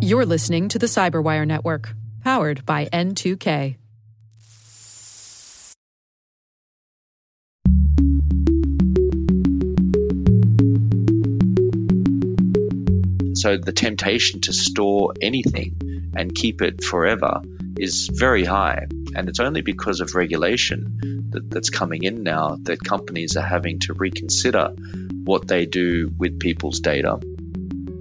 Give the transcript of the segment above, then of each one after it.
You're listening to the Cyberwire Network, powered by N2K. So the temptation to store anything and keep it forever is very high. And it's only because of regulation that, that's coming in now that companies are having to reconsider what they do with people's data.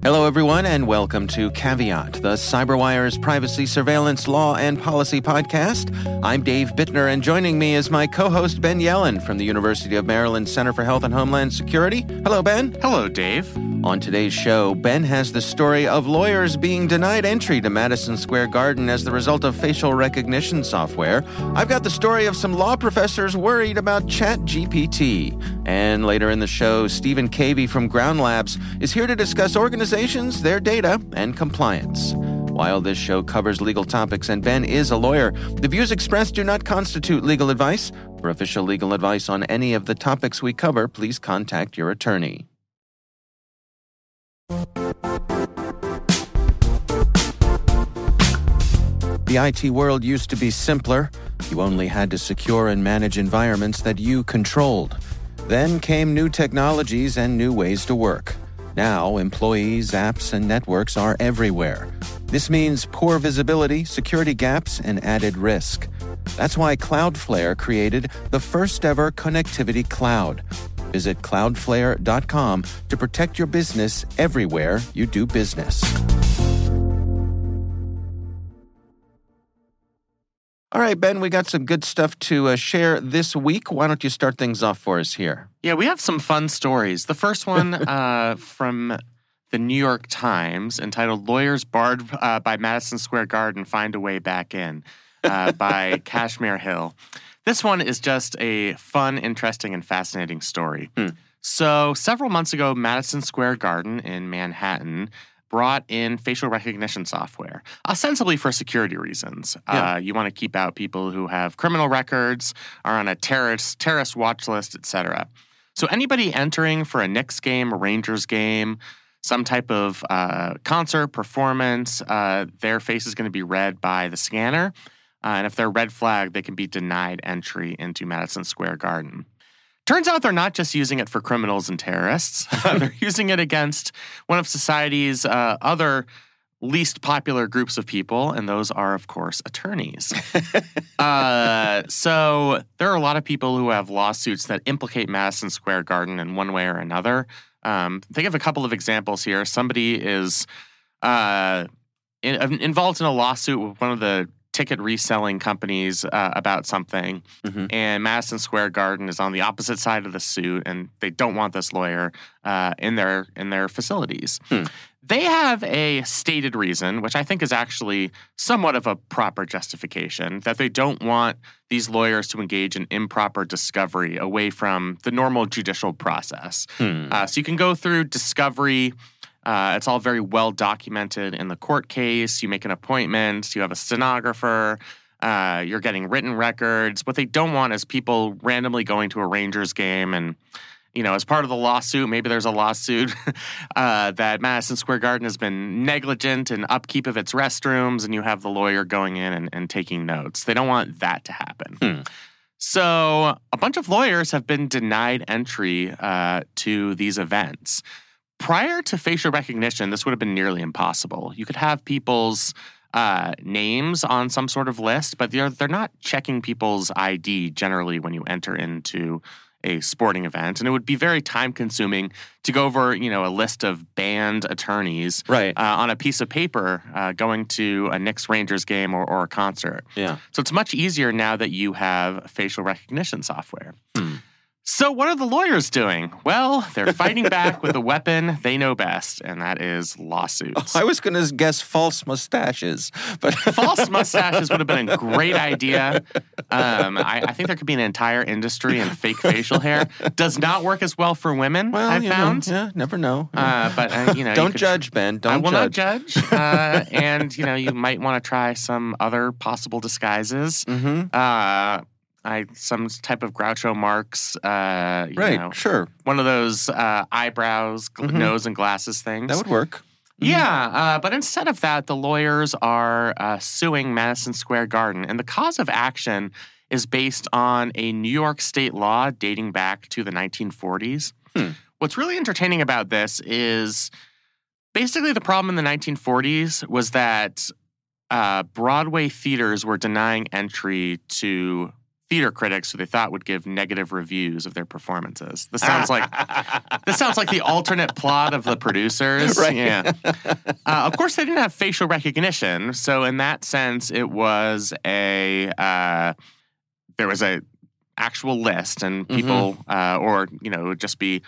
Hello, everyone, and welcome to Caveat, the CyberWire's privacy, surveillance, law, and policy podcast. I'm Dave Bittner, and joining me is my co host, Ben Yelin from the University of Maryland Center for Health and Homeland Security. Hello, Ben. Hello, Dave. On today's show, Ben has the story of lawyers being denied entry to Madison Square Garden as the result of facial recognition software. I've got the story of some law professors worried about ChatGPT. And later in the show, Stephen Cavey from Ground Labs is here to discuss organizations, their data, and compliance. While this show covers legal topics and Ben is a lawyer, the views expressed do not constitute legal advice. For official legal advice on any of the topics we cover, please contact your attorney. The IT world used to be simpler. You only had to secure and manage environments that you controlled. Then came new technologies and new ways to work. Now, employees, apps, and networks are everywhere. This means poor visibility, security gaps, and added risk. That's why Cloudflare created the first ever connectivity cloud. Visit cloudflare.com to protect your business everywhere you do business. All right, Ben, we got some good stuff to uh, share this week. Why don't you start things off for us here? Yeah, we have some fun stories. The first one uh, from the New York Times entitled Lawyers Barred uh, by Madison Square Garden Find a Way Back In uh, by Kashmir Hill. This one is just a fun, interesting, and fascinating story. Hmm. So, several months ago, Madison Square Garden in Manhattan brought in facial recognition software, ostensibly for security reasons. Yeah. Uh, you want to keep out people who have criminal records, are on a terrorist terrorist watch list, etc. So anybody entering for a Knicks game, a Rangers game, some type of uh, concert performance, uh, their face is going to be read by the scanner. Uh, and if they're red flag, they can be denied entry into Madison Square Garden. Turns out they're not just using it for criminals and terrorists. they're using it against one of society's uh, other least popular groups of people, and those are, of course, attorneys. uh, so there are a lot of people who have lawsuits that implicate Madison Square Garden in one way or another. Um, think of a couple of examples here. Somebody is uh, in, involved in a lawsuit with one of the ticket reselling companies uh, about something, Mhm. and Madison Square Garden is on the opposite side of the suit, and they don't want this lawyer uh, in their in their facilities. Hmm. They have a stated reason, which I think is actually somewhat of a proper justification, that they don't want these lawyers to engage in improper discovery away from the normal judicial process. Hmm. Uh, so you can go through discovery. Uh, it's all very well documented in the court case. You make an appointment, you have a stenographer, uh, you're getting written records. What they don't want is people randomly going to a Rangers game and you know, as part of the lawsuit, maybe there's a lawsuit uh, that Madison Square Garden has been negligent in upkeep of its restrooms, and you have the lawyer going in and, and taking notes. They don't want that to happen. Hmm. So, a bunch of lawyers have been denied entry uh, to these events. Prior to facial recognition, this would have been nearly impossible. You could have people's uh, names on some sort of list, but they're they're not checking people's ID generally when you enter into a sporting event, and it would be very time consuming to go over you know a list of banned attorneys Right. uh, on a piece of paper uh, going to a Knicks Rangers game or, or a concert. yeah. So it's much easier now that you have facial recognition software. Hmm. So, what are the lawyers doing? Well, they're fighting back with a weapon they know best, and that is lawsuits. I was going to guess false mustaches, but False mustaches would have been a great idea. Um, I, I think there could be an entire industry in fake facial hair. Does not work as well for women, well, I've you know, found. yeah, never know. Uh, but uh, you know, Don't could- judge, Ben. Don't I will judge. not judge. Uh, and you know, you might want to try some other possible disguises. Mm-hmm. I some type of Groucho Marx. Uh, you Right. know, Sure. one of those uh, eyebrows, Mhm. nose, and glasses things. That would work. Yeah, uh, but instead of that, the lawyers are uh, suing Madison Square Garden. And the cause of action is based on a New York state law dating back to the 1940s. Hmm. What's really entertaining about this is basically the problem in the 1940s was that uh, Broadway theaters were denying entry to theater critics who they thought would give negative reviews of their performances. This sounds like this sounds like the alternate plot of the producers. Right. Yeah. Uh, of course, they didn't have facial recognition, so in that sense, it was a uh, there was a actual list, and people, uh, or you know, it would just be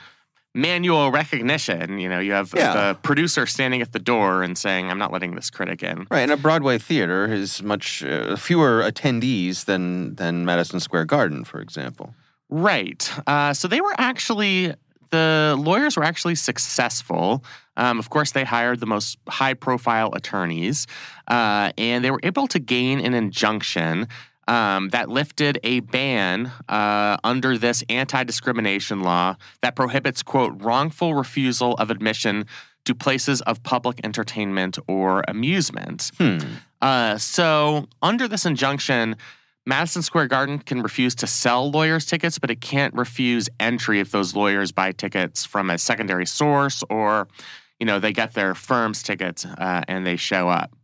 manual recognition. You know, you have Yeah. the producer standing at the door and saying, "I'm not letting this critic in." Right, and a Broadway theater is much uh, fewer attendees than than Madison Square Garden, for example. Right. Uh, so they were actually, the lawyers were actually successful. Um, of course, they hired the most high profile attorneys, uh, and they were able to gain an injunction. Um, that lifted a ban uh, under this anti discrimination law that prohibits, quote, wrongful refusal of admission to places of public entertainment or amusement. Hmm. Uh, so, under this injunction, Madison Square Garden can refuse to sell lawyers tickets, but it can't refuse entry if those lawyers buy tickets from a secondary source or, you know, they get their firm's tickets uh, and they show up.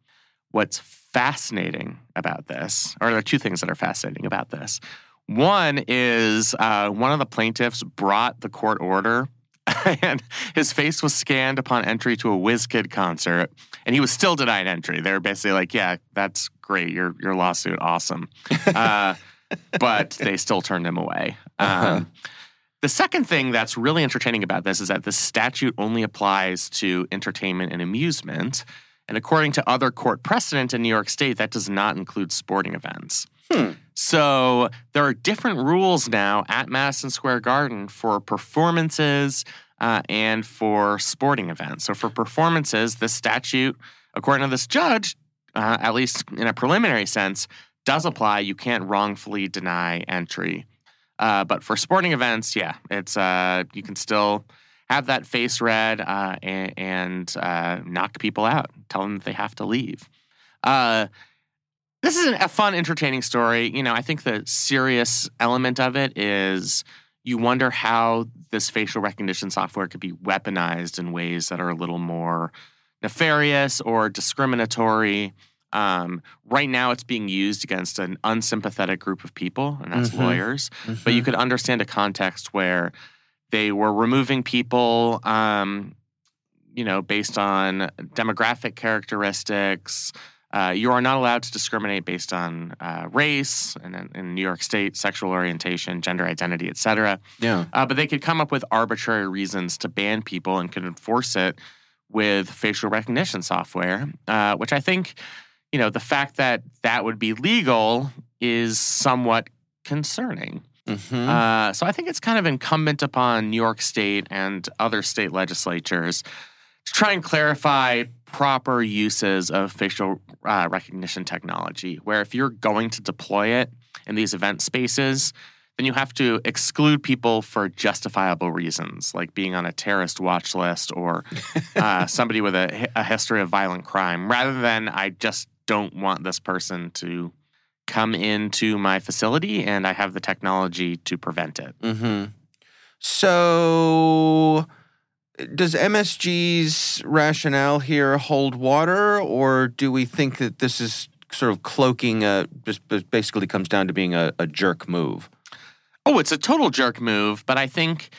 What's fascinating about this, or there are two things that are fascinating about this. One is uh, one of the plaintiffs brought the court order, and his face was scanned upon entry to a WizKid concert, and he was still denied entry. They were basically like, "Yeah, that's great, your your lawsuit, awesome," uh, but they still turned him away. Um, the second thing that's really entertaining about this is that the statute only applies to entertainment and amusement. And according to other court precedent in New York State, that does not include sporting events. Hmm. So there are different rules now at Madison Square Garden for performances uh, and for sporting events. So for performances, the statute, according to this judge, uh, at least in a preliminary sense, does apply. You can't wrongfully deny entry. Uh, but for sporting events, yeah, it's uh, you can still have that face read uh, and, and uh, knock people out, tell them that they have to leave. Uh, this is a fun, entertaining story. You know, I think the serious element of it is you wonder how this facial recognition software could be weaponized in ways that are a little more nefarious or discriminatory. Um, right now, it's being used against an unsympathetic group of people, and that's Mhm. lawyers. But you could understand a context where they were removing people, um, you know, based on demographic characteristics. Uh, you are not allowed to discriminate based on uh, race and in, New York State, sexual orientation, gender identity, et cetera. Yeah. Uh, but they could come up with arbitrary reasons to ban people and could enforce it with facial recognition software, uh, which I think, you know, the fact that that would be legal is somewhat concerning. Mhm. Uh, so I think it's kind of incumbent upon New York State and other state legislatures to try and clarify proper uses of facial uh, recognition technology. Where if you're going to deploy it in these event spaces, then you have to exclude people for justifiable reasons, like being on a terrorist watch list or uh, somebody with a, a history of violent crime, rather than I just don't want this person to come into my facility and I have the technology to prevent it. hmm So, does MSG's rationale here hold water, or do we think that this is sort of cloaking a just just basically comes down to being a, a jerk move? Oh, it's a total jerk move, but I think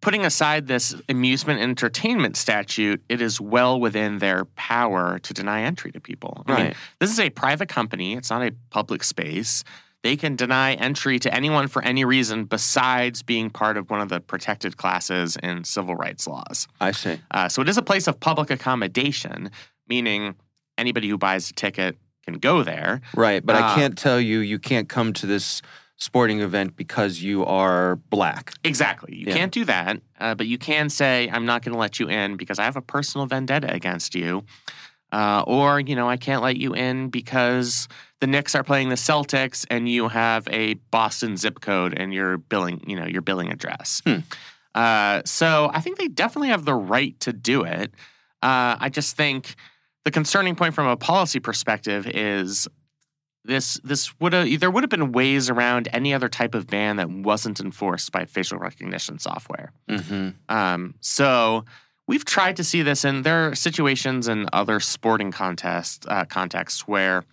putting aside this amusement and entertainment statute, it is well within their power to deny entry to people. I mean, Right. this is a private company, it's not a public space. They can deny entry to anyone for any reason besides being part of one of the protected classes in civil rights laws. I see. Uh, so it is a place of public accommodation, meaning anybody who buys a ticket can go there. Right, but I Uh, can't tell you you can't come to this sporting event because you are black. Exactly. You Yeah. can't do that, uh, but you can say, I'm not going to let you in because I have a personal vendetta against you. Uh, or, you know, I can't let you in because the Knicks are playing the Celtics and you have a Boston zip code and your billing, you know, your billing address. Hmm. Uh, so I think they definitely have the right to do it. Uh, I just think the concerning point from a policy perspective is this this would have there would have been ways around any other type of ban that wasn't enforced by facial recognition software. Mm-hmm. Um, so we've tried to see this, and there are situations in other sporting contests uh, contexts where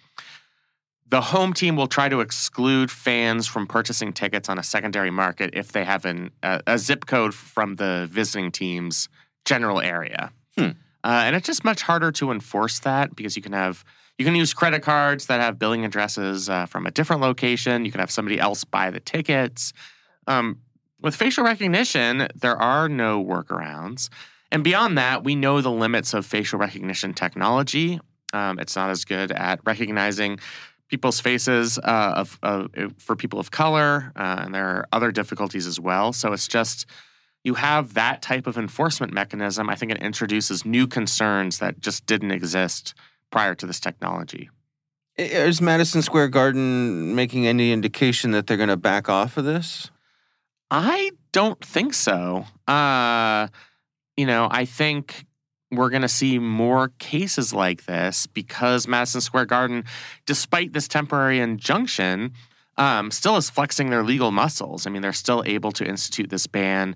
the home team will try to exclude fans from purchasing tickets on a secondary market if they have an, a, a zip code from the visiting team's general area. Hmm. Uh, and it's just much harder to enforce that because you can have you can use credit cards that have billing addresses uh, from a different location. You can have somebody else buy the tickets. Um, with facial recognition, there are no workarounds. And beyond that, we know the limits of facial recognition technology. Um, it's not as good at recognizing people's faces uh, of, uh, for people of color, uh, and there are other difficulties as well. So it's just you have that type of enforcement mechanism. I think it introduces new concerns that just didn't exist prior to this technology. Is Madison Square Garden making any indication that they're going to back off of this? I don't think so. Uh, you know, I think we're going to see more cases like this because Madison Square Garden, despite this temporary injunction, um, still is flexing their legal muscles. I mean, they're still able to institute this ban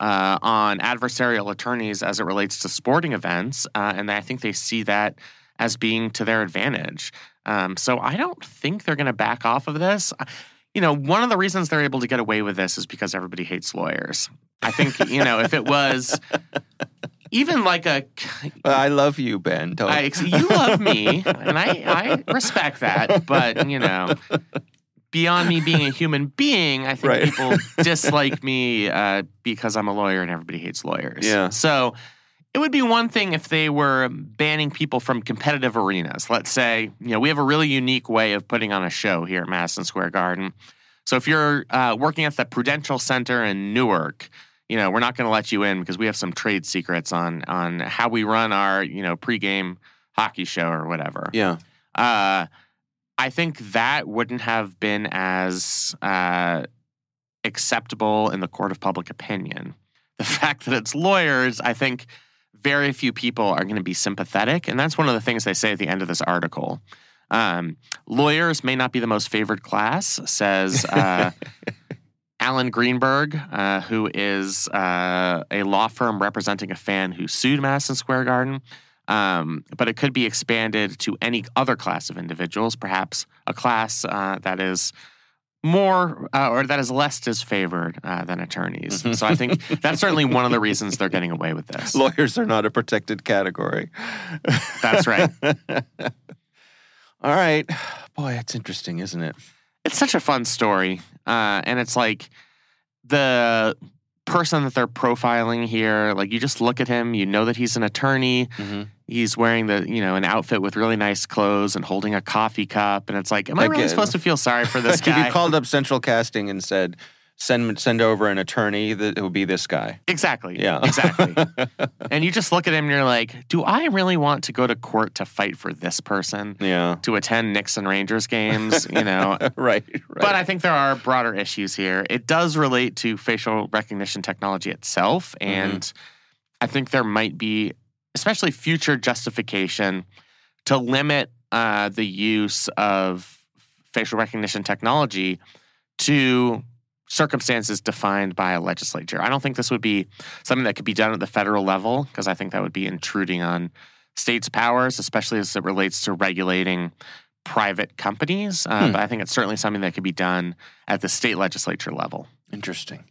uh, on adversarial attorneys as it relates to sporting events, uh, and I think they see that as being to their advantage. Um, so I don't think they're going to back off of this. You know, one of the reasons they're able to get away with this is because everybody hates lawyers. I think, you know, if it was even like a. I love you, Ben. Don't. I, you love me, and I, I respect that. But, you know, beyond me being a human being, I think Right. people dislike me uh, because I'm a lawyer and everybody hates lawyers. Yeah. So it would be one thing if they were banning people from competitive arenas. Let's say, you know, we have a really unique way of putting on a show here at Madison Square Garden. So if you're uh, working at the Prudential Center in Newark, you know, we're not going to let you in because we have some trade secrets on on how we run our, you know, pregame hockey show or whatever yeah. uh, I think that wouldn't have been as uh, acceptable in the court of public opinion. The fact that it's lawyers, I think very few people are going to be sympathetic. And that's one of the things they say at the end of this article. Um, lawyers may not be the most favored class, says uh, Alan Greenberg, uh, who is uh, a law firm representing a fan who sued Madison Square Garden. Um, but it could be expanded to any other class of individuals, perhaps a class uh, that is more uh, or that is less disfavored uh, than attorneys. so I think that's certainly one of the reasons they're getting away with this. Lawyers are not a protected category. That's right. All right. Boy, it's interesting, isn't it? It's such a fun story. Uh, and it's like the person that they're profiling here, like you just look at him, you know that he's an attorney. Mm-hmm. He's wearing the, you know, an outfit with really nice clothes and holding a coffee cup. And it's like, am I really supposed to feel sorry for this guy? if you called up Central Casting and said, "Send send over an attorney," that it would be this guy. Exactly. Yeah. Exactly. and you just look at him and you're like, do I really want to go to court to fight for this person? Yeah. To attend Knicks and Rangers games, you know? right. Right. But I think there are broader issues here. It does relate to facial recognition technology itself. Mm-hmm. And I think there might be, especially future justification, to limit uh, the use of facial recognition technology to circumstances defined by a legislature. I don't think this would be something that could be done at the federal level because I think that would be intruding on states' powers, especially as it relates to regulating private companies. Uh, Hmm. But I think it's certainly something that could be done at the state legislature level. Interesting.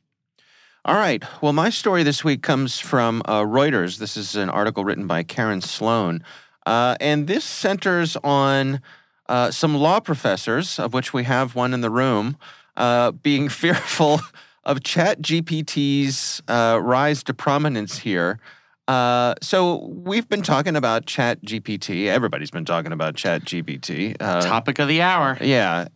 All right. Well, my story this week comes from uh, Reuters. This is an article written by Karen Sloan. Uh, and this centers on uh, some law professors, of which we have one in the room, uh, being fearful of Chat GPT's uh, rise to prominence here. Uh, so we've been talking about Chat GPT. Everybody's been talking about Chat GPT. Uh, Topic of the hour. yeah.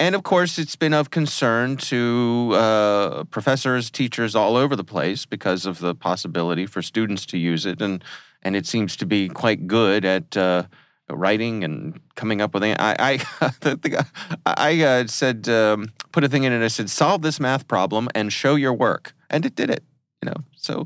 And of course, it's been of concern to uh, professors, teachers all over the place because of the possibility for students to use it. And, and it seems to be quite good at uh, writing and coming up with. I, I, the, the, I uh, said, um, put a thing in it. I said, solve this math problem and show your work. And it did it. you know. So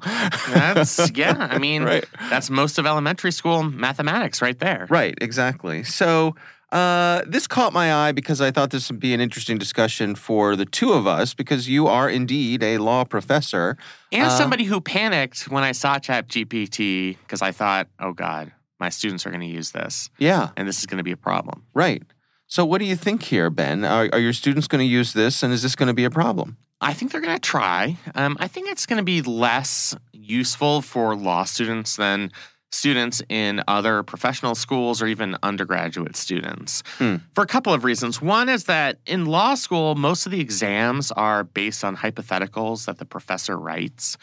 That's yeah. I mean, Right. that's most of elementary school mathematics right there. Right, exactly. So uh, this caught my eye because I thought this would be an interesting discussion for the two of us because you are indeed a law professor. And Uh, somebody who panicked when I saw ChatGPT because I thought, oh God, my students are going to use this, Yeah, and this is going to be a problem. right. So what do you think here, Ben? Are, are your students going to use this, and is this going to be a problem? I think they're going to try. Um, I think it's going to be less useful for law students than students in other professional schools or even undergraduate students Hmm. for a couple of reasons. One is that in law school, most of the exams are based on hypotheticals that the professor writes.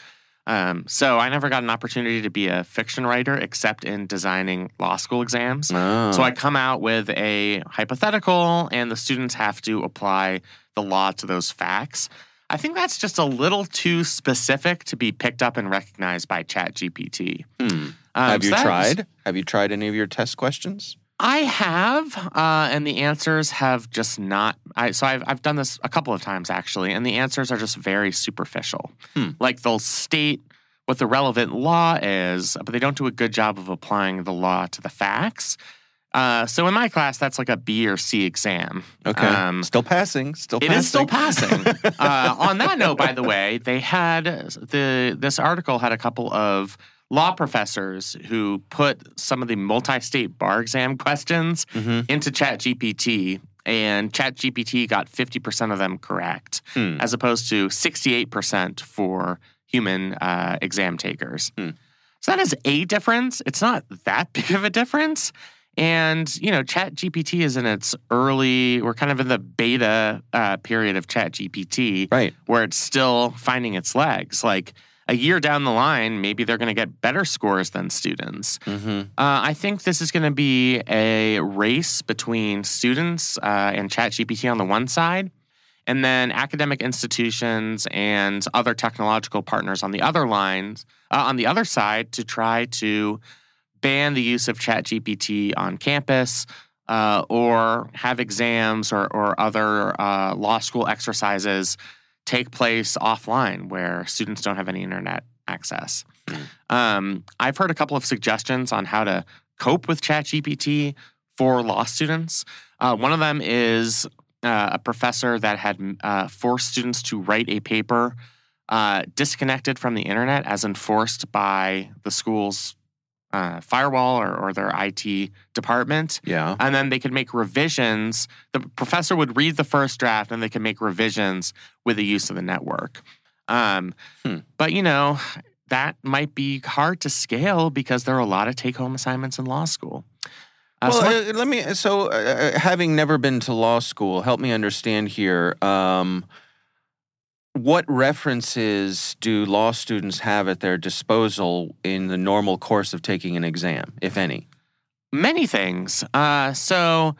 Um, so I never got an opportunity to be a fiction writer except in designing law school exams. Oh. So I come out with a hypothetical, and the students have to apply the law to those facts. I think that's just a little too specific to be picked up and recognized by ChatGPT. Hmm. Um, Have you so that was- tried? Have you tried any of your test questions? I have, uh, and the answers have just not. I, so I've I've done this a couple of times actually, and the answers are just very superficial. Hmm. Like they'll state what the relevant law is, but they don't do a good job of applying the law to the facts. Uh, so in my class, that's like a B or C exam. Okay. Um, still passing. Still it passing. is still passing. uh, on that note, by the way, they had the this article had a couple of law professors who put some of the multi-state bar exam questions Mhm. into ChatGPT, and ChatGPT got fifty percent of them correct, Hmm. as opposed to sixty-eight percent for human uh, exam takers. Hmm. So that is a difference. It's not that big of a difference. And, you know, ChatGPT is in its early, we're kind of in the beta uh, period of ChatGPT Right. where it's still finding its legs. Like a year down the line, maybe they're going to get better scores than students. Mm-hmm. Uh, I think this is going to be a race between students uh, and ChatGPT on the one side, and then academic institutions and other technological partners on the other lines, uh, on the other side, to try to ban the use of ChatGPT on campus. Uh, or have exams or, or other uh, law school exercises take place offline where students don't have any internet access. Um, I've heard a couple of suggestions on how to cope with ChatGPT for law students. Uh, one of them is uh, a professor that had uh, forced students to write a paper uh, disconnected from the internet as enforced by the school's uh, firewall or, or their IT department Yeah. and then they could make revisions. The professor would read the first draft, and they could make revisions with the use of the network. Um, Hmm. But you know, that might be hard to scale because there are a lot of take-home assignments in law school. Uh, well, so uh, let me. So, uh, having never been to law school, help me understand here. Um, what references do law students have at their disposal in the normal course of taking an exam, if any? many things. Uh, so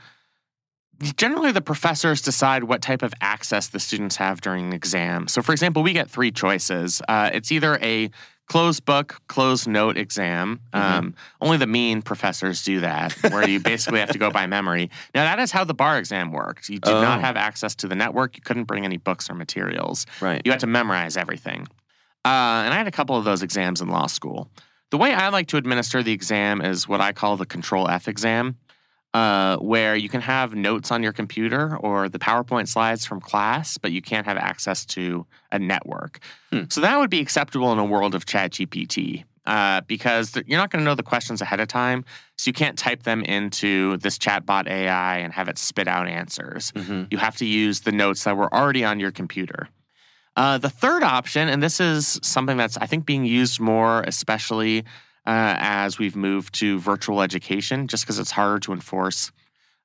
generally, the professors decide what type of access the students have during the exam. So, for example, we get three choices. Uh, it's either a closed book, closed note exam. Um, only the mean professors do that, where you basically have to go by memory. Now, that is how the bar exam worked. You did not Oh. have access to the network. You couldn't bring any books or materials. Right. You had to memorize everything. Uh, and I had a couple of those exams in law school. The way I like to administer the exam is what I call the Control F exam, uh, where you can have notes on your computer or the PowerPoint slides from class, but you can't have access to a network. Hmm. So that would be acceptable in a world of ChatGPT. Uh, because th- you're not going to know the questions ahead of time, so you can't type them into this chatbot AI and have it spit out answers. Mm-hmm. You have to use the notes that were already on your computer. Uh, the third option, and this is something that's I think being used more, especially uh, as we've moved to virtual education, just because it's harder to enforce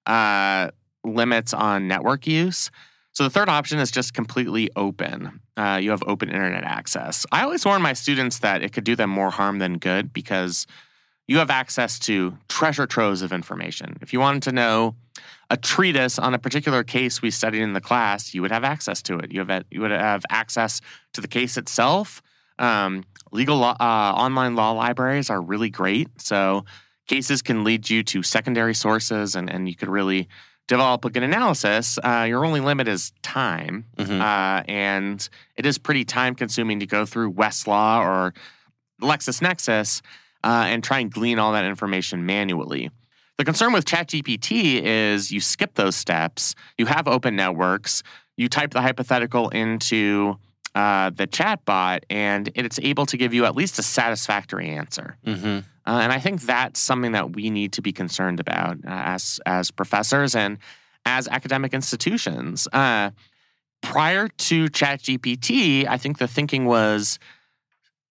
uh, limits on network use. So the third option is just completely open. Uh, you have open internet access. I always warn my students that it could do them more harm than good because you have access to treasure troves of information. If you wanted to know a treatise on a particular case we studied in the class, you would have access to it. You have you would have access to the case itself. Um, legal law, uh, online law libraries are really great. So cases can lead you to secondary sources, and, and you could really develop a good analysis, uh, your only limit is time. Mhm. Uh, and it is pretty time consuming to go through Westlaw or LexisNexis uh, and try and glean all that information manually. The concern with ChatGPT is you skip those steps, you have open networks, you type the hypothetical into uh, the chatbot, and it's able to give you at least a satisfactory answer. Mm-hmm. Uh, and I think that's something that we need to be concerned about uh, as as professors and as academic institutions. Uh, prior to ChatGPT, I think the thinking was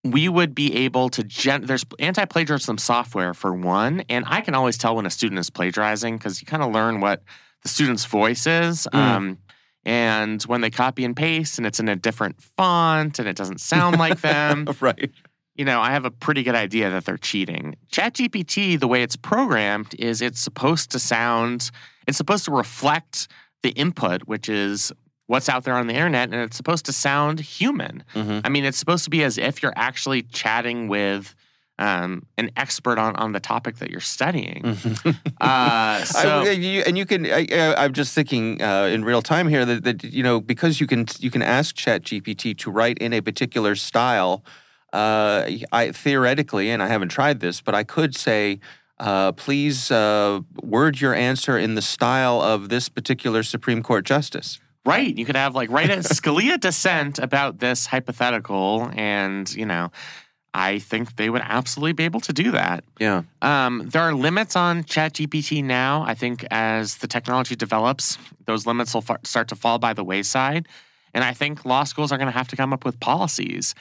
we would be able to gen- there's anti-plagiarism software for one, and I can always tell when a student is plagiarizing because you kind of learn what the student's voice is. Mm. Um, and when they copy and paste and it's in a different font and it doesn't sound like them, right. you know, I have a pretty good idea that they're cheating. ChatGPT, the way it's programmed, is it's supposed to sound, it's supposed to reflect the input, which is what's out there on the internet, and it's supposed to sound human. Mhm. I mean, it's supposed to be as if you're actually chatting with um, an expert on, on the topic that you're studying. Mhm. Uh, so, I, you, and you can. I, I'm just thinking uh, in real time here that, that you know because you can you can ask ChatGPT to write in a particular style. Uh, I theoretically, and I haven't tried this, but I could say, uh, please uh, word your answer in the style of this particular Supreme Court justice. Right. You could have like write a Scalia dissent about this hypothetical, and you know, I think they would absolutely be able to do that. Yeah. Um, there are limits on ChatGPT now. I think as the technology develops, those limits will start to fall by the wayside, and I think law schools are going to have to come up with policies.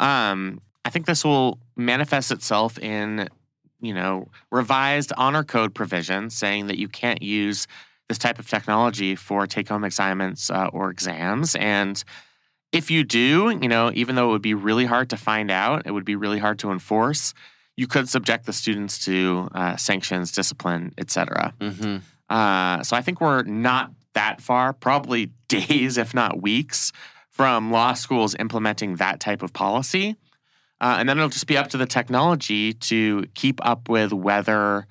Um, I think this will manifest itself in, you know, revised honor code provisions saying that you can't use this type of technology for take-home assignments uh, or exams, and if you do, you know, even though it would be really hard to find out, it would be really hard to enforce. You could subject the students to uh, sanctions, discipline, etc. Mm-hmm. Uh, so I think we're not that far, probably days, if not weeks, from law schools implementing that type of policy. Uh, and then it'll just be up to the technology to keep up with whether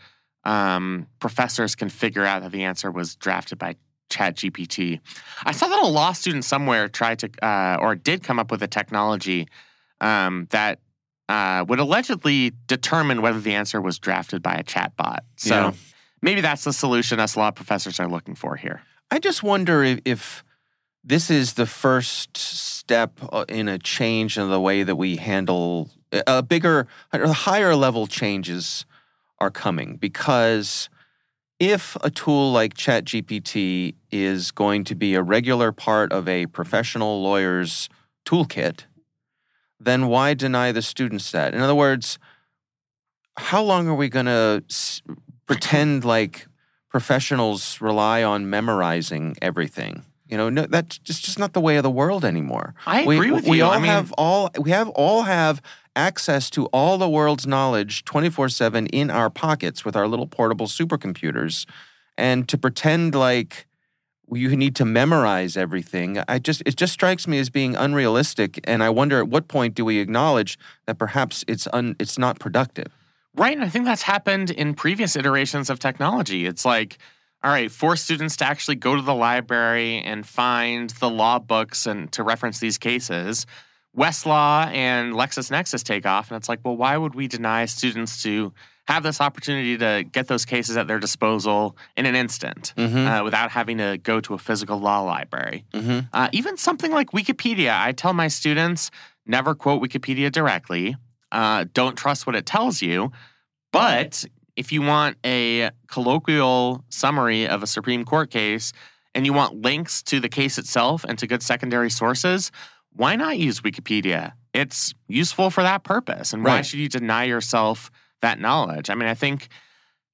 um, professors can figure out that the answer was drafted by ChatGPT. I saw that a law student somewhere tried to, uh, or did come up with a technology um, that uh, would allegedly determine whether the answer was drafted by a chatbot. So Yeah. maybe that's the solution us law professors are looking for here. I just wonder if, if this is the first step uh, in a change in the way that we handle a bigger, a higher level changes are coming because if a tool like ChatGPT is going to be a regular part of a professional lawyer's toolkit, then why deny the students that? In other words, how long are we going to s- pretend like professionals rely on memorizing everything? You know, no, that's just, just not the way of the world anymore. I we, agree with we you. all I mean, have all we have all have access to all the world's knowledge 24/7 in our pockets with our little portable supercomputers and to pretend like you need to memorize everything I just it just strikes me as being unrealistic and I wonder at what point do we acknowledge that perhaps it's un, it's not productive Right. And I think that's happened in previous iterations of technology. It's like, all right, force students to actually go to the library and find the law books and to reference these cases. Westlaw and LexisNexis take off. And it's like, well, why would we deny students to have this opportunity to get those cases at their disposal in an instant Mhm. uh, without having to go to a physical law library? Mhm. Uh, even something like Wikipedia, I tell my students never quote Wikipedia directly. Uh, don't trust what it tells you. But if you want a colloquial summary of a Supreme Court case and you want links to the case itself and to good secondary sources, why not use Wikipedia? It's useful for that purpose. And why Right. should you deny yourself that knowledge? I mean, I think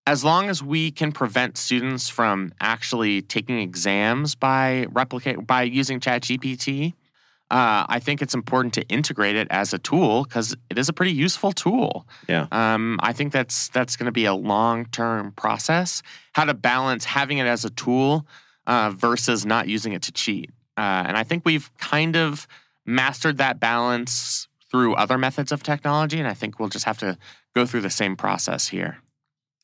as long as we can prevent students from actually taking exams by replicate by using ChatGPT, uh, I think it's important to integrate it as a tool because it is a pretty useful tool. Yeah. Um, I think that's that's going to be a long term process. How to balance having it as a tool uh, versus not using it to cheat. Uh, and I think we've kind of mastered that balance through other methods of technology, and I think we'll just have to go through the same process here.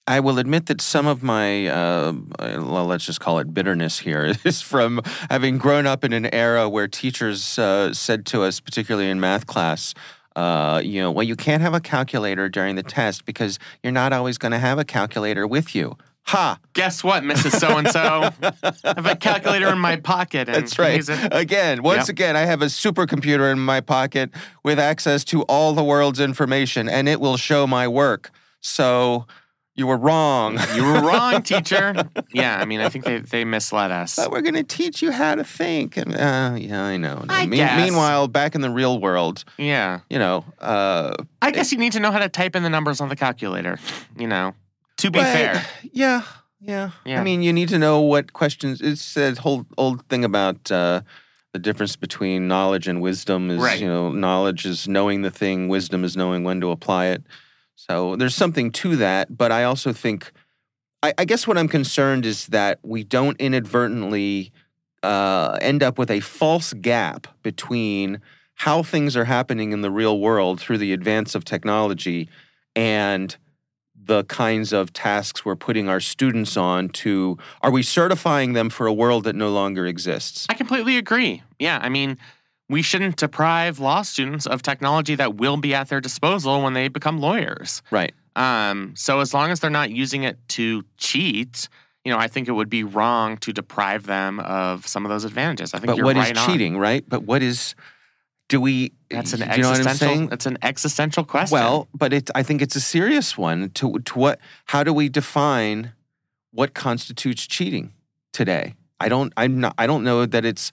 I will admit that some of my, uh, well, let's just call it bitterness here, is from having grown up in an era where teachers uh, said to us, particularly in math class, uh, you know, well, you can't have a calculator during the test because you're not always going to have a calculator with you. Ha! Guess what, Mrs. So and So? I have a calculator in my pocket. And That's right. Again, once Yep. again, I have a supercomputer in my pocket with access to all the world's information, and it will show my work. So you were wrong. You were wrong, teacher. Yeah, I mean, I think they, they misled us. But we're going to teach you how to think. And, uh, yeah, I know. I Me- guess. Meanwhile, back in the real world, Yeah. you know, uh, I guess you need to know how to type in the numbers on the calculator, you know, to be But, fair. Yeah, yeah, Yeah. I mean, you need to know what questions. It's that whole old thing about uh, the difference between knowledge and wisdom. Is Right. you know, knowledge is knowing the thing, wisdom is knowing when to apply it. So there's something to that. But I also think, I, I guess, what I'm concerned is that we don't inadvertently uh, end up with a false gap between how things are happening in the real world through the advance of technology and the kinds of tasks we're putting our students on to are we certifying them for a world that no longer exists I completely agree. Yeah, I mean, we shouldn't deprive law students of technology that will be at their disposal when they become lawyers. right Um, so as long as they're not using it to cheat, you know, I think it would be wrong to deprive them of some of those advantages. I think but you're what right on. But what is cheating right but what is do we That's an you know existential. That's an existential question. well but it i think it's a serious one to to what how do we define what constitutes cheating today i don't i'm not i don't know that it's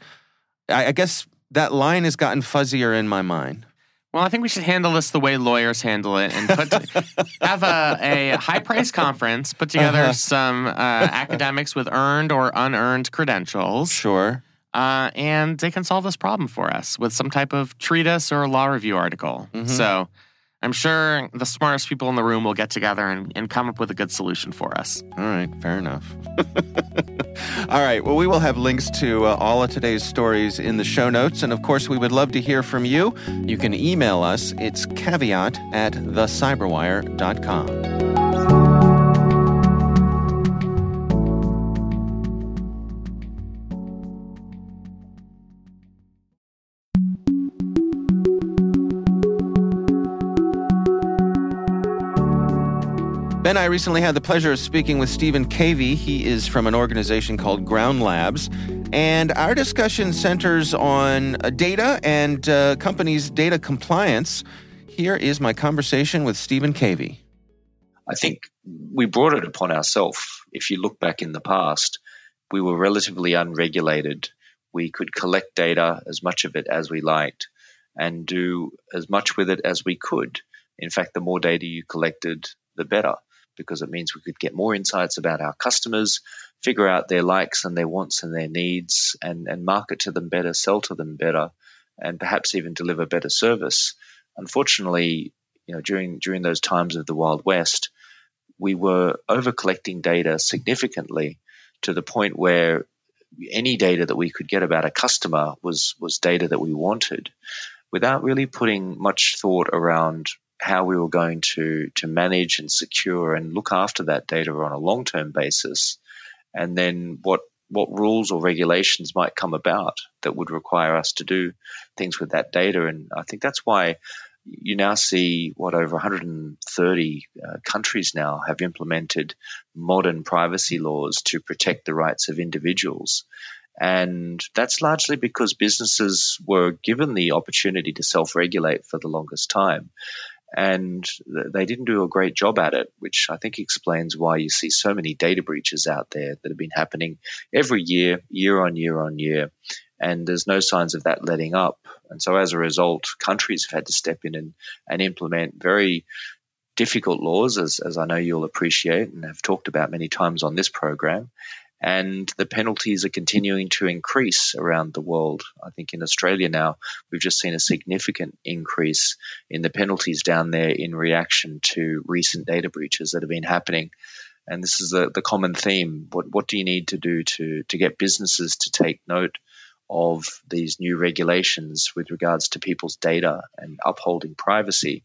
i, I guess that line has gotten fuzzier in my mind Well, I think we should handle this the way lawyers handle it and put have a, a high price conference, put together Uh-huh. some uh, academics with earned or unearned credentials, sure uh, and they can solve this problem for us with some type of treatise or law review article. Mhm. So I'm sure the smartest people in the room will get together and, and come up with a good solution for us. All right, fair enough. all right, well, we will have links to uh, all of today's stories in the show notes. And of course, we would love to hear from you. You can email us. It's caveat at thecyberwire.com. Ben, I recently had the pleasure of speaking with Stephen Cavey. He is from an organization called Ground Labs. And our discussion centers on uh, data and uh, companies' data compliance. Here is my conversation with Stephen Cavey. I think we brought it upon ourselves. If you look back in the past, we were relatively unregulated. We could collect data, as much of it as we liked, and do as much with it as we could. In fact, the more data you collected, the better, because it means we could get more insights about our customers, figure out their likes and their wants and their needs, and, and market to them better, sell to them better, and perhaps even deliver better service. Unfortunately, you know, during during those times of the Wild West, we were over collecting data significantly to the point where any data that we could get about a customer was was data that we wanted without really putting much thought around how we were going to to manage and secure and look after that data on a long-term basis and then what what rules or regulations might come about that would require us to do things with that data and I think that's why you now see what over 130 uh, countries now have implemented modern privacy laws to protect the rights of individuals. And that's largely because businesses were given the opportunity to self regulate for the longest time. And they didn't do a great job at it, which I think explains why you see so many data breaches out there that have been happening every year, year on year on year. And there's no signs of that letting up. And so as a result, countries have had to step in and, and implement very difficult laws, as, as I know you'll appreciate and have talked about many times on this program. And the penalties are continuing to increase around the world. I think in Australia now, we've just seen a significant increase in the penalties down there in reaction to recent data breaches that have been happening. And this is the, the common theme. What, what do you need to do to, to get businesses to take note of these new regulations with regards to people's data and upholding privacy?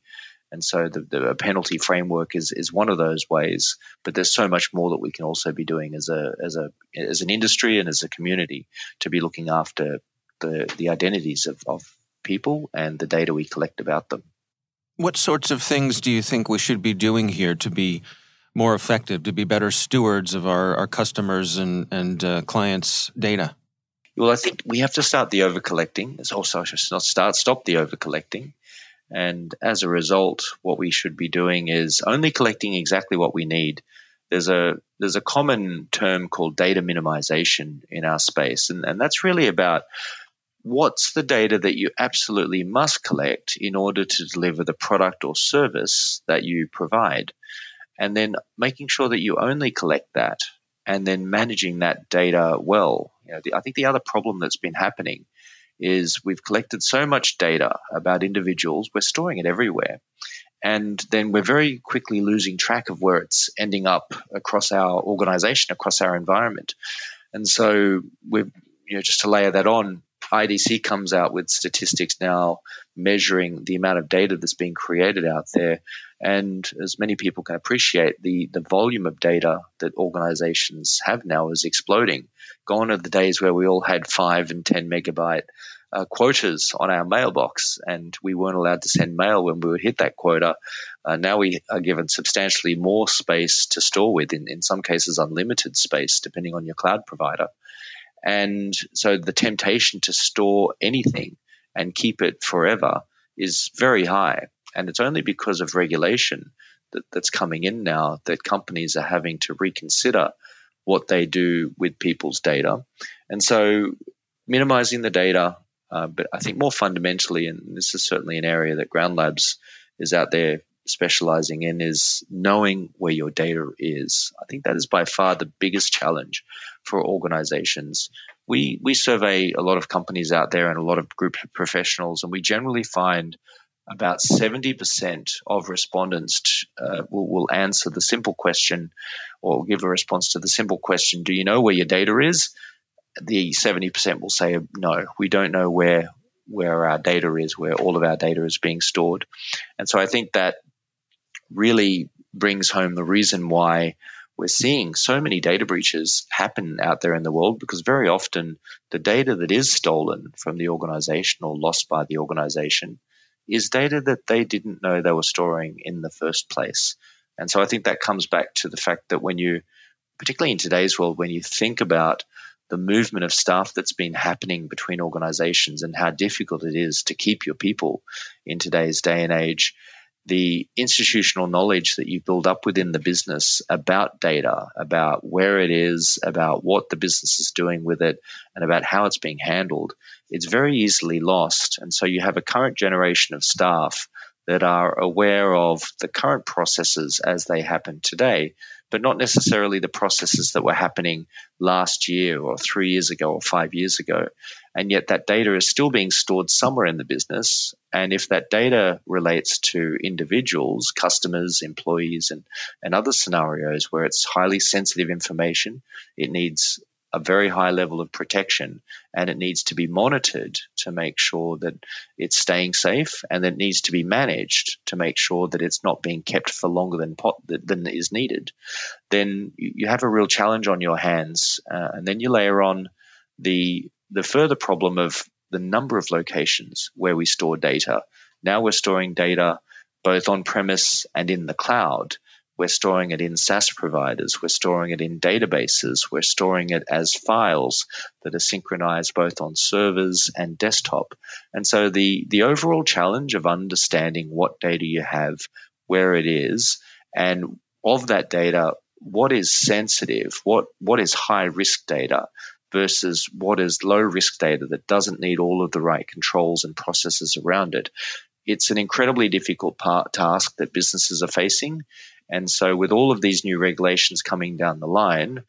And so the, the penalty framework is, is one of those ways, but there's so much more that we can also be doing as a as a as an industry and as a community to be looking after the the identities of, of people and the data we collect about them. What sorts of things do you think we should be doing here to be more effective, to be better stewards of our, our customers and, and uh, clients' data? Well, I think we have to start the over collecting. It's also not start, stop the over collecting. And as a result, what we should be doing is only collecting exactly what we need. There's a there's a common term called data minimization in our space, and, and that's really about what's the data that you absolutely must collect in order to deliver the product or service that you provide. And then making sure that you only collect that and then managing that data well. You know, the, I think the other problem that's been happening is we've collected so much data about individuals, we're storing it everywhere. And then we're very quickly losing track of where it's ending up across our organization, across our environment. And so we're, you know, just to layer that on, IDC comes out with statistics now measuring the amount of data that's being created out there. And as many people can appreciate, the, the volume of data that organizations have now is exploding. Gone are the days where we all had five and 10 megabyte uh, quotas on our mailbox, and we weren't allowed to send mail when we would hit that quota. Uh, now we are given substantially more space to store with, in, in some cases, unlimited space, depending on your cloud provider. And so the temptation to store anything and keep it forever is very high. And it's only because of regulation that, that's coming in now that companies are having to reconsider what they do with people's data. And so minimizing the data, uh, but I think more fundamentally, and this is certainly an area that Ground Labs is out there specializing in is knowing where your data is. I think that is by far the biggest challenge for organizations. We we survey a lot of companies out there and a lot of group professionals, and we generally find about 70% of respondents uh, will, will answer the simple question or give a response to the simple question, Do you know where your data is? The 70% will say, No, we don't know where where our data is, where all of our data is being stored. And so I think that really brings home the reason why we're seeing so many data breaches happen out there in the world because very often the data that is stolen from the organization or lost by the organization is data that they didn't know they were storing in the first place. And so I think that comes back to the fact that when you, particularly in today's world, when you think about the movement of staff that's been happening between organizations and how difficult it is to keep your people in today's day and age, the institutional knowledge that you build up within the business about data, about where it is, about what the business is doing with it, and about how it's being handled, it's very easily lost. And so you have a current generation of staff that are aware of the current processes as they happen today, but not necessarily the processes that were happening last year or three years ago or five years ago. And yet that data is still being stored somewhere in the business. And if that data relates to individuals, customers, employees, and, and other scenarios where it's highly sensitive information, it needs a very high level of protection and it needs to be monitored to make sure that it's staying safe and it needs to be managed to make sure that it's not being kept for longer than pot, than is needed. Then you have a real challenge on your hands uh, and then you layer on the the further problem of the number of locations where we store data. Now we're storing data both on premise and in the cloud we're storing it in SaaS providers. We're storing it in databases. We're storing it as files that are synchronized both on servers and desktop. And so the, the overall challenge of understanding what data you have, where it is, and of that data, what is sensitive, what, what is high risk data versus what is low risk data that doesn't need all of the right controls and processes around it. It's an incredibly difficult part, task that businesses are facing. And so, with all of these new regulations coming down the line,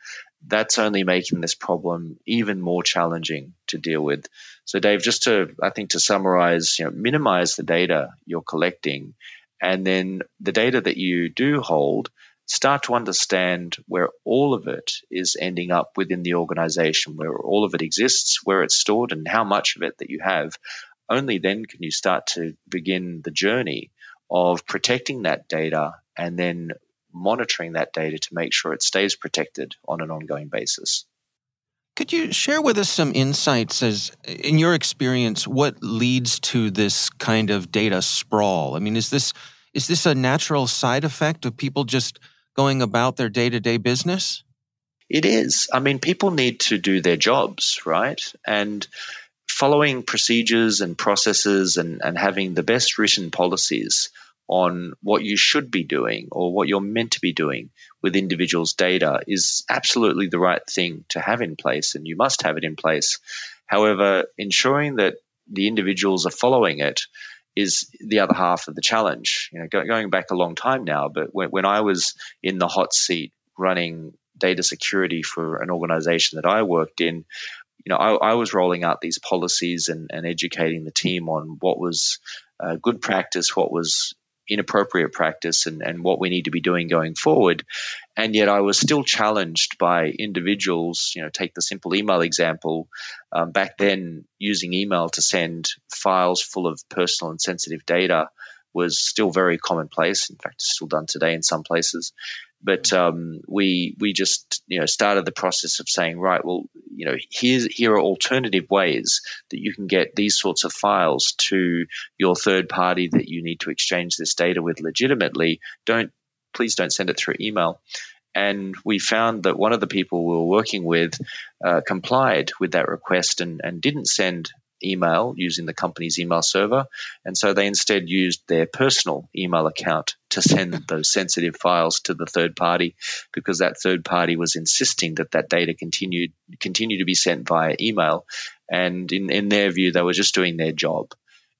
that's only making this problem even more challenging to deal with. So, Dave, just to, I think, to summarize, you know, minimize the data you're collecting, and then the data that you do hold, start to understand where all of it is ending up within the organization, where all of it exists, where it's stored, and how much of it that you have. Only then can you start to begin the journey of protecting that data and then monitoring that data to make sure it stays protected on an ongoing basis. Could you share with us some insights as in your experience what leads to this kind of data sprawl? I mean, is this is this a natural side effect of people just going about their day-to-day business? It is. I mean, people need to do their jobs, right? And following procedures and processes and, and having the best written policies on what you should be doing or what you're meant to be doing with individuals' data is absolutely the right thing to have in place, and you must have it in place. However, ensuring that the individuals are following it is the other half of the challenge. You know, go, going back a long time now, but when, when I was in the hot seat running data security for an organization that I worked in, you know, I, I was rolling out these policies and, and, educating the team on what was uh, good practice, what was inappropriate practice and, and what we need to be doing going forward. And yet I was still challenged by individuals, you know, take the simple email example. Um, back then, using email to send files full of personal and sensitive data was still very commonplace. In fact, it's still done today in some places. But um, we we just you know started the process of saying, right, well, you know, here's here are alternative ways that you can get these sorts of files to your third party that you need to exchange this data with legitimately. Don't please don't send it through email. And we found that one of the people we were working with uh, complied with that request and, and didn't send email using the company's email server. And so they instead used their personal email account to send those sensitive files to the third party because that third party was insisting that that data continued continue to be sent via email. And in, in their view, they were just doing their job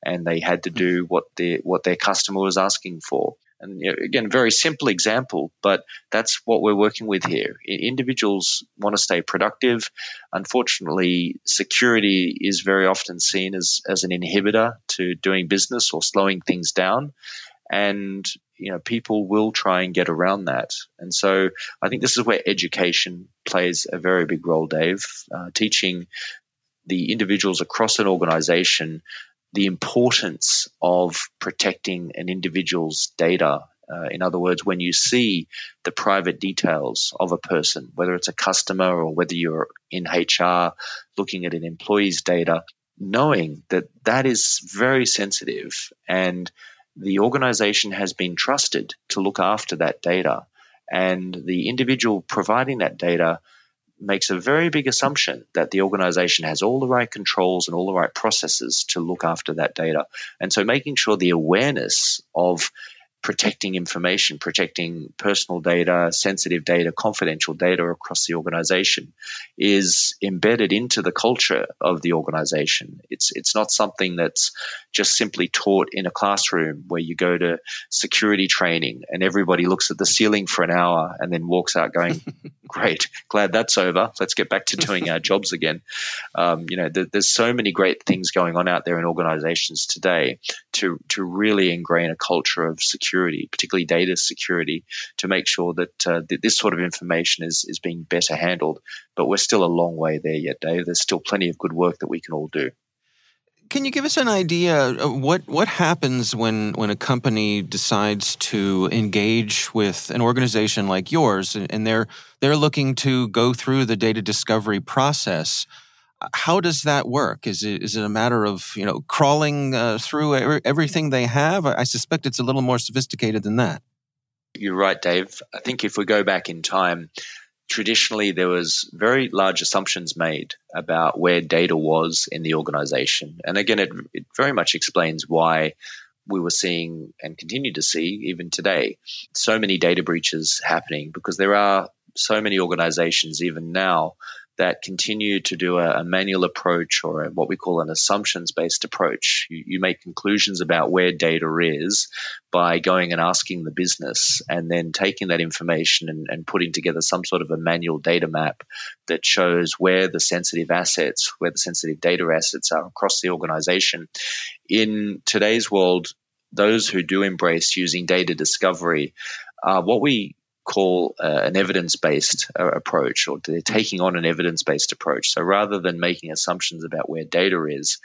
and they had to do mm. what their what their customer was asking for. And you know, again, very simple example, but that's what we're working with here. Individuals want to stay productive. Unfortunately, security is very often seen as, as an inhibitor to doing business or slowing things down. And you know, people will try and get around that. And so I think this is where education plays a very big role, Dave, uh, teaching the individuals across an organization the importance of protecting an individual's data. Uh, in other words, when you see the private details of a person, whether it's a customer or whether you're in HR looking at an employee's data, knowing that that is very sensitive and the organization has been trusted to look after that data. And the individual providing that data makes a very big assumption that the organization has all the right controls and all the right processes to look after that data. And so making sure the awareness of protecting information, protecting personal data, sensitive data, confidential data across the organization is embedded into the culture of the organization. It's it's not something that's just simply taught in a classroom where you go to security training and everybody looks at the ceiling for an hour and then walks out going, "Great, glad that's over. Let's get back to doing our jobs again." Um, you know, th- there's so many great things going on out there in organizations today to to really ingrain a culture of security security, particularly data security, to make sure that, uh, that this sort of information is, is being better handled. But we're still a long way there yet, Dave. There's still plenty of good work that we can all do. Can you give us an idea what, what happens when, when a company decides to engage with an organization like yours and they're, they're looking to go through the data discovery process? How does that work? Is it is it a matter of you know crawling uh, through everything they have? I suspect it's a little more sophisticated than that. You're right, Dave. I think if we go back in time, traditionally there was very large assumptions made about where data was in the organization, and again, it, it very much explains why we were seeing and continue to see even today so many data breaches happening because there are so many organizations even now that continue to do a, a manual approach or a, what we call an assumptions based approach. You, you, make conclusions about where data is by going and asking the business and then taking that information and, and putting together some sort of a manual data map that shows where the sensitive assets, where the sensitive data assets are across the organization. In today's world, those who do embrace using data discovery are what we call uh, an evidence based uh, approach, or they're taking on an evidence based approach. So rather than making assumptions about where data is,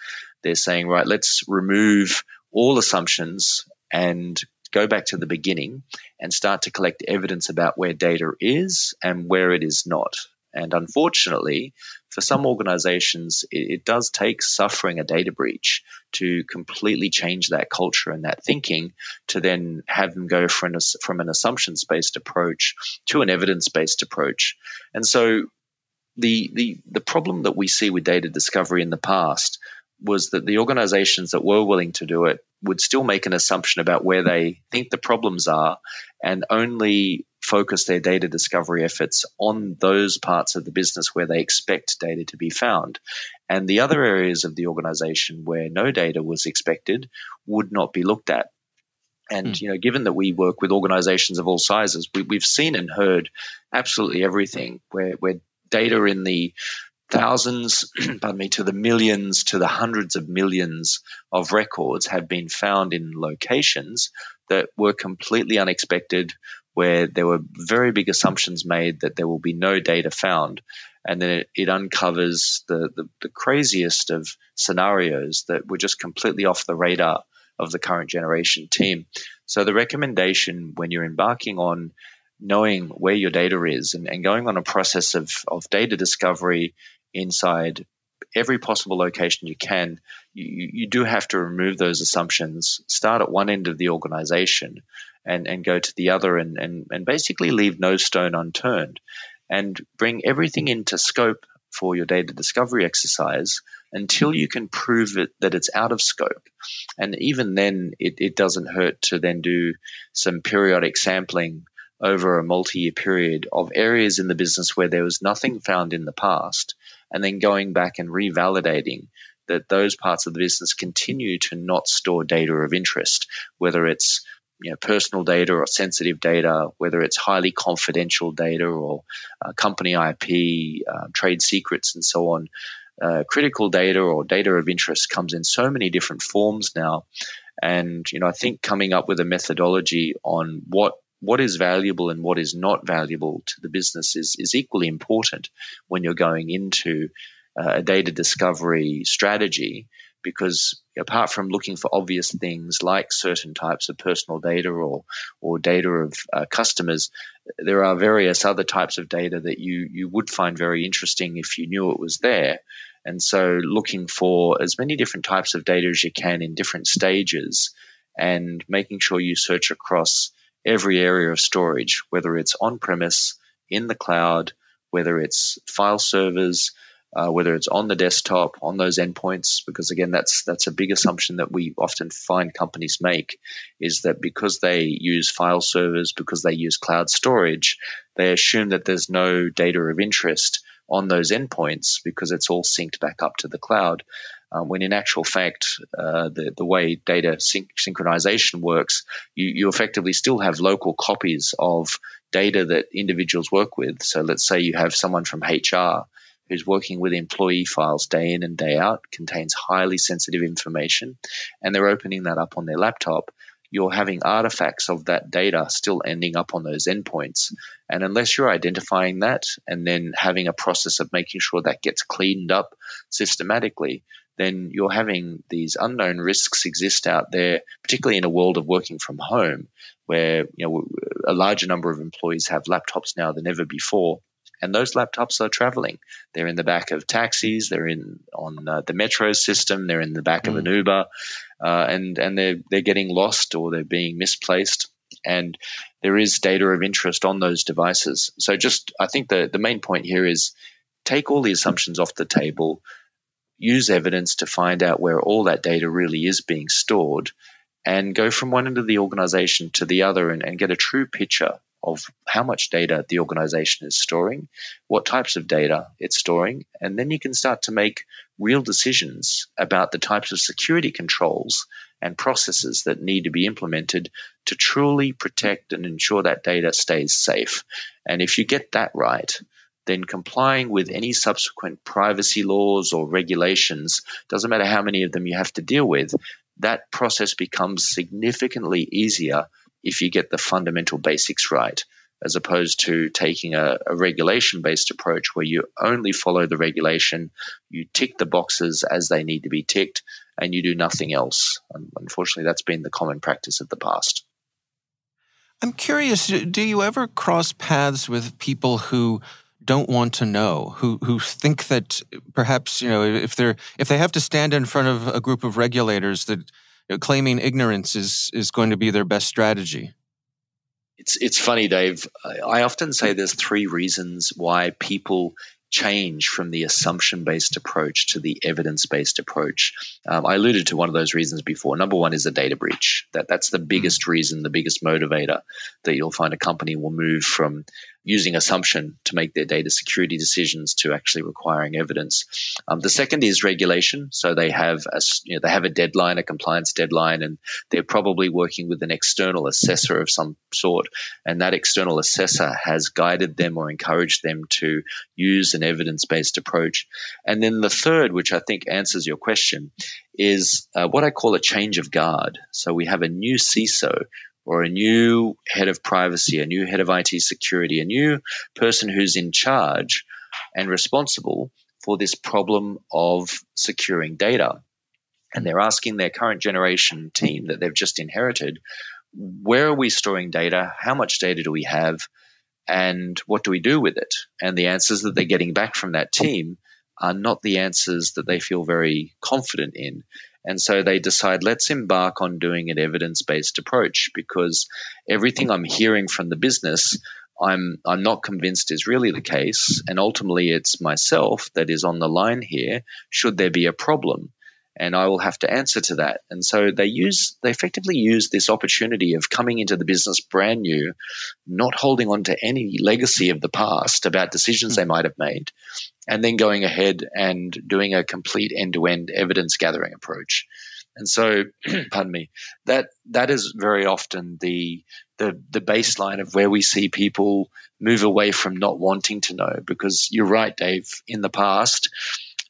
they're saying, right, let's remove all assumptions and go back to the beginning and start to collect evidence about where data is and where it is not. And unfortunately, for some organizations, it, it, does take suffering a data breach to completely change that culture and that thinking to then have them go from an, from an assumptions based approach to an evidence based approach. And so the, the, the problem that we see with data discovery in the past was that the organizations that were willing to do it would still make an assumption about where they think the problems are and only focus their data discovery efforts on those parts of the business where they expect data to be found. And the other areas of the organization where no data was expected would not be looked at. And mm. you know, given that we work with organizations of all sizes, we, have seen and heard absolutely everything where, where data in the thousands, pardon me, to the millions, to the hundreds of millions of records have been found in locations that were completely unexpected, where there were very big assumptions made that there will be no data found. And then it, it uncovers the, the, the craziest of scenarios that were just completely off the radar of the current generation team. So the recommendation when you're embarking on knowing where your data is and, and going on a process of, of data discovery inside every possible location you can, you, you do have to remove those assumptions, start at one end of the organization and, and go to the other and, and, and basically leave no stone unturned and bring everything into scope for your data discovery exercise until you can prove it that it's out of scope. And even then, it, it doesn't hurt to then do some periodic sampling over a multi year period of areas in the business where there was nothing found in the past, and then going back and revalidating that those parts of the business continue to not store data of interest, whether it's you know, personal data or sensitive data, whether it's highly confidential data or uh, company IP, uh, trade secrets, and so on. Uh, critical data or data of interest comes in so many different forms now. And, you know, I think coming up with a methodology on what what is valuable and what is not valuable to the business is, is equally important when you're going into uh, a data discovery strategy because apart from looking for obvious things like certain types of personal data or or data of uh, customers, there are various other types of data that you you would find very interesting if you knew it was there. And so, looking for as many different types of data as you can in different stages, and making sure you search across every area of storage, whether it's on premise, in the cloud, whether it's file servers, uh, whether it's on the desktop, on those endpoints, because again, that's that's a big assumption that we often find companies make, is that because they use file servers, because they use cloud storage, they assume that there's no data of interest on those endpoints because it's all synced back up to the cloud. Uh, when in actual fact, uh, the, the way data synch- synchronization works, you, you effectively still have local copies of data that individuals work with. So let's say you have someone from HR who's working with employee files day in and day out, contains highly sensitive information, and they're opening that up on their laptop you're having artifacts of that data still ending up on those endpoints. And unless you're identifying that and then having a process of making sure that gets cleaned up systematically, then you're having these unknown risks exist out there, particularly in a world of working from home, where you know a larger number of employees have laptops now than ever before and those laptops are traveling. They're in the back of taxis, they're in on uh, the metro system, they're in the back mm. of an mm. Uber, uh, and and they're they're getting lost or they're being misplaced. And there is data of interest on those devices. So just I think the the main point here is take all the assumptions off the table, use evidence to find out where all that data really is being stored, and go from one end of the organization to the other and, and get a true picture of how much data the organization is storing, what types of data it's storing, and then you can start to make real decisions about the types of security controls and processes that need to be implemented to truly protect and ensure that data stays safe. And if you get that right, then complying with any subsequent privacy laws or regulations, doesn't matter how many of them you have to deal with, that process becomes significantly easier if you get the fundamental basics right, as opposed to taking a, a regulation based approach where you only follow the regulation, you tick the boxes as they need to be ticked, and you do nothing else. And unfortunately, that's been the common practice of the past. I'm curious, do you ever cross paths with people who don't want to know, who who think that perhaps, you know, if they're if they have to stand in front of a group of regulators that know, claiming ignorance is is going to be their best strategy? It's it's funny, Dave. I often say there's three reasons why people change from the assumption based approach to the evidence based approach. Um, I alluded to one of those reasons before. Number one is a data breach. That that's the biggest reason, the biggest motivator that you'll find a company will move from using assumption to make their data security decisions to actually requiring evidence. Um, the second is regulation. So they have a, you know, they have a deadline, a compliance deadline, and they're probably working with an external assessor of some sort. And that external assessor has guided them or encouraged them to use an evidence based approach. And then the third, which I think answers your question, is uh, what I call a change of guard. So we have a new CISO or a new head of privacy, a new head of IT security, a new person who's in charge and responsible for this problem of securing data. And they're asking their current generation team that they've just inherited, where are we storing data? How much data do we have? And what do we do with it? And the answers that they're getting back from that team are not the answers that they feel very confident in. And so they decide, let's embark on doing an evidence based approach because everything I'm hearing from the business, I'm, I'm not convinced is really the case. And ultimately, it's myself that is on the line here should there be a problem. And I will have to answer to that. And so they use, they effectively use this opportunity of coming into the business brand new, not holding on to any legacy of the past about decisions hmm. they might have made, and then going ahead and doing a complete end-to-end evidence gathering approach. And so, pardon me, that that is very often the the the baseline of where we see people move away from not wanting to know. Because you're right, Dave. In the past,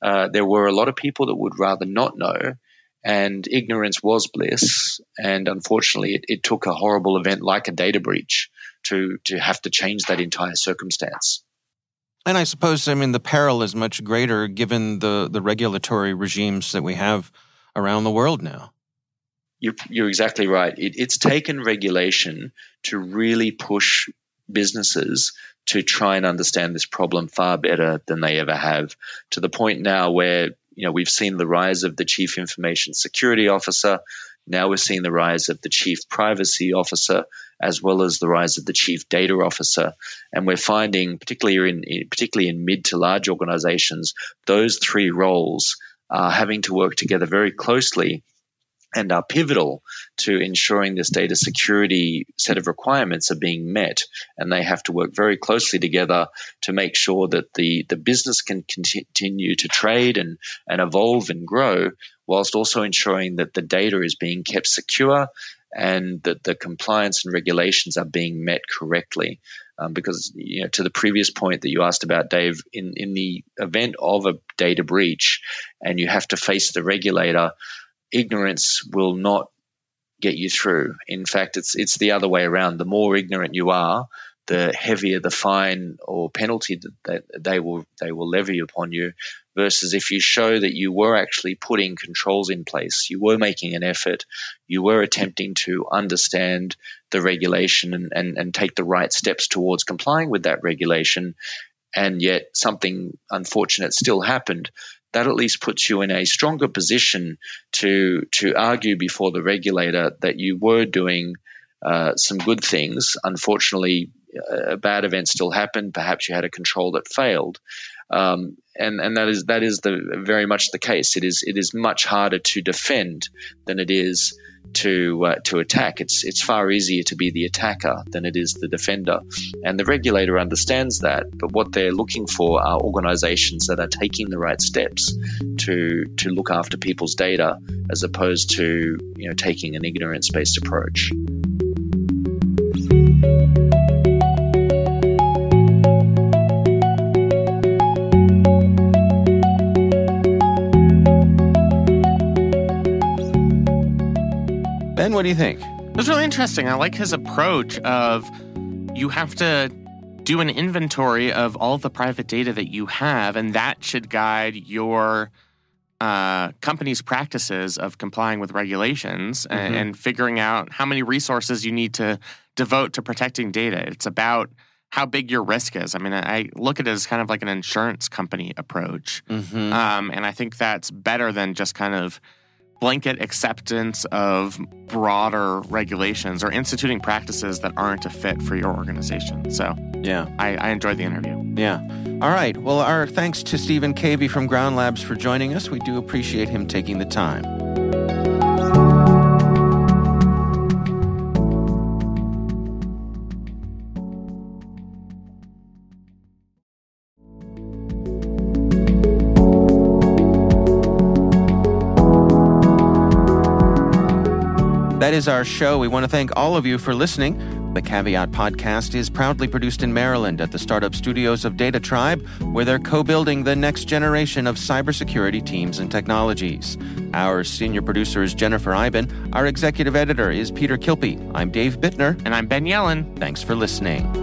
uh, there were a lot of people that would rather not know, and ignorance was bliss. And unfortunately, it, it took a horrible event like a data breach to to have to change that entire circumstance. And I suppose, I mean, the peril is much greater given the, the regulatory regimes that we have around the world now. You're, you're exactly right. It, it's taken regulation to really push businesses to try and understand this problem far better than they ever have, to the point now where you know we've seen the rise of the chief information security officer now we're seeing the rise of the chief privacy officer as well as the rise of the chief data officer. And we're finding, particularly in, particularly in mid to large organizations, those three roles are having to work together very closely and are pivotal to ensuring this data security set of requirements are being met. And they have to work very closely together to make sure that the, the business can continue to trade and, and evolve and grow, whilst also ensuring that the data is being kept secure and that the compliance and regulations are being met correctly. Um, because you know, to the previous point that you asked about, Dave, in in the event of a data breach, and you have to face the regulator, ignorance will not get you through. In fact, it's it's the other way around. The more ignorant you are, the heavier the fine or penalty that, that they will they will levy upon you versus if you show that you were actually putting controls in place you were making an effort you were attempting to understand the regulation and, and, and take the right steps towards complying with that regulation and yet something unfortunate still happened that at least puts you in a stronger position to to argue before the regulator that you were doing uh, some good things. Unfortunately, a bad event still happened. Perhaps you had a control that failed, um, and and that is that is the very much the case. It is it is much harder to defend than it is to uh, to attack. It's it's far easier to be the attacker than it is the defender, and the regulator understands that. But what they're looking for are organisations that are taking the right steps to to look after people's data, as opposed to you know taking an ignorance based approach. What do you think? It was really interesting. I like his approach of you have to do an inventory of all the private data that you have, and that should guide your uh, companies' practices of complying with regulations and, Mm-hmm. and figuring out how many resources you need to devote to protecting data. It's about how big your risk is. I mean, I look at it as kind of like an insurance company approach. Mm-hmm. Um, and I think that's better than just kind of blanket acceptance of broader regulations or instituting practices that aren't a fit for your organization. So yeah. I, I enjoyed the interview. Yeah. All right. Well, our thanks to Stephen Cavey from Ground Labs for joining us. We do appreciate him taking the time. That is our show. We want to thank all of you for listening. The Caveat podcast is proudly produced in Maryland at the startup studios of DataTribe, where they're co building the next generation of cybersecurity teams and technologies. Our senior producer is Jennifer Eiben. Our executive editor is Peter Kilpe. I'm Dave Bittner. And I'm Ben Yelin. Thanks for listening.